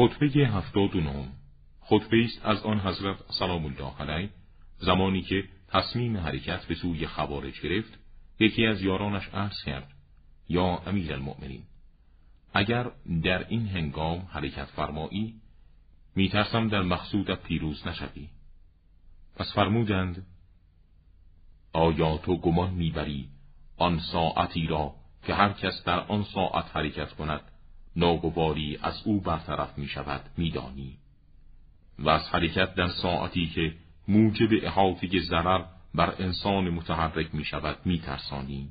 خطبه هفتاد و خطبه است از آن حضرت سلام الله علیه زمانی که تصمیم حرکت به سوی خوارج گرفت یکی از یارانش عرض کرد یا امیر المؤمنین اگر در این هنگام حرکت فرمایی میترسم در مقصودت پیروز نشوی. پس فرمودند آیا تو گمان می‌بری آن ساعتی را که هر کس در آن ساعت حرکت کند ناگواری از او برطرف می شود می دانی. و از حرکت در ساعتی که موجب احاطه ضرر بر انسان متحرک می شود می ترسانی.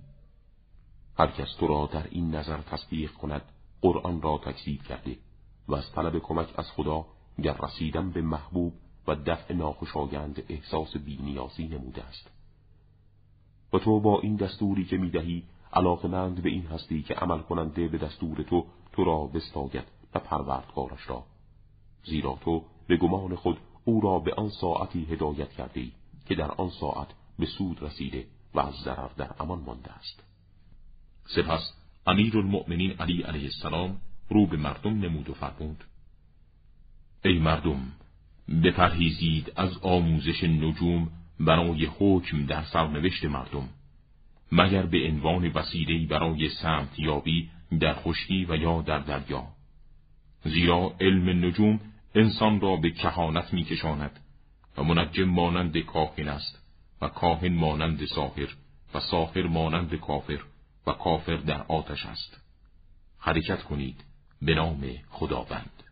هر کس تو را در این نظر تصدیق کند قرآن را تکذیب کرده و از طلب کمک از خدا گر رسیدن به محبوب و دفع ناخوشایند احساس بینیازی نموده است و تو با این دستوری که می‌دهی علاقمند به این هستی که عمل کننده به دستور تو تو را بستاید و پروردگارش را. زیرا تو به گمان خود او را به آن ساعتی هدایت کرده ای که در آن ساعت به سود رسیده و از ضرر در امان مانده است. سپس امیر المؤمنین علی علیه السلام رو به مردم نمود و فرمود ای مردم بپرهیزید از آموزش نجوم برای حکم در سرنوشت مردم. مگر به عنوان وسیله‌ای برای سمت یابی در خشکی و یا در دریا. زیرا علم نجوم انسان را به کهانت میکشاند و منجم مانند کاهن است و کاهن مانند ساحر و ساحر مانند کافر و کافر در آتش است. حرکت کنید به نام خداوند.